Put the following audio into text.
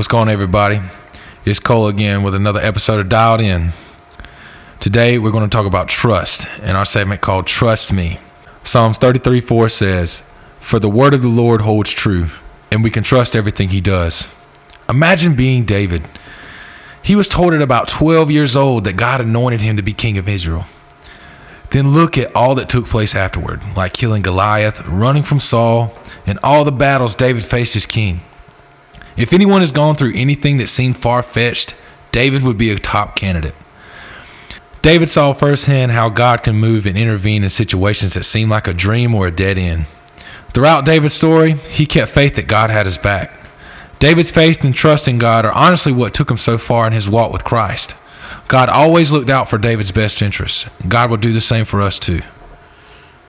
What's going on, everybody? It's Cole again with another episode of Dialed In. Today, we're going to talk about trust in our segment called Trust Me. Psalms 33 4 says, For the word of the Lord holds true, and we can trust everything he does. Imagine being David. He was told at about 12 years old that God anointed him to be king of Israel. Then look at all that took place afterward, like killing Goliath, running from Saul, and all the battles David faced as king. If anyone has gone through anything that seemed far fetched, David would be a top candidate. David saw firsthand how God can move and intervene in situations that seem like a dream or a dead end. Throughout David's story, he kept faith that God had his back. David's faith and trust in God are honestly what took him so far in his walk with Christ. God always looked out for David's best interests. God will do the same for us too.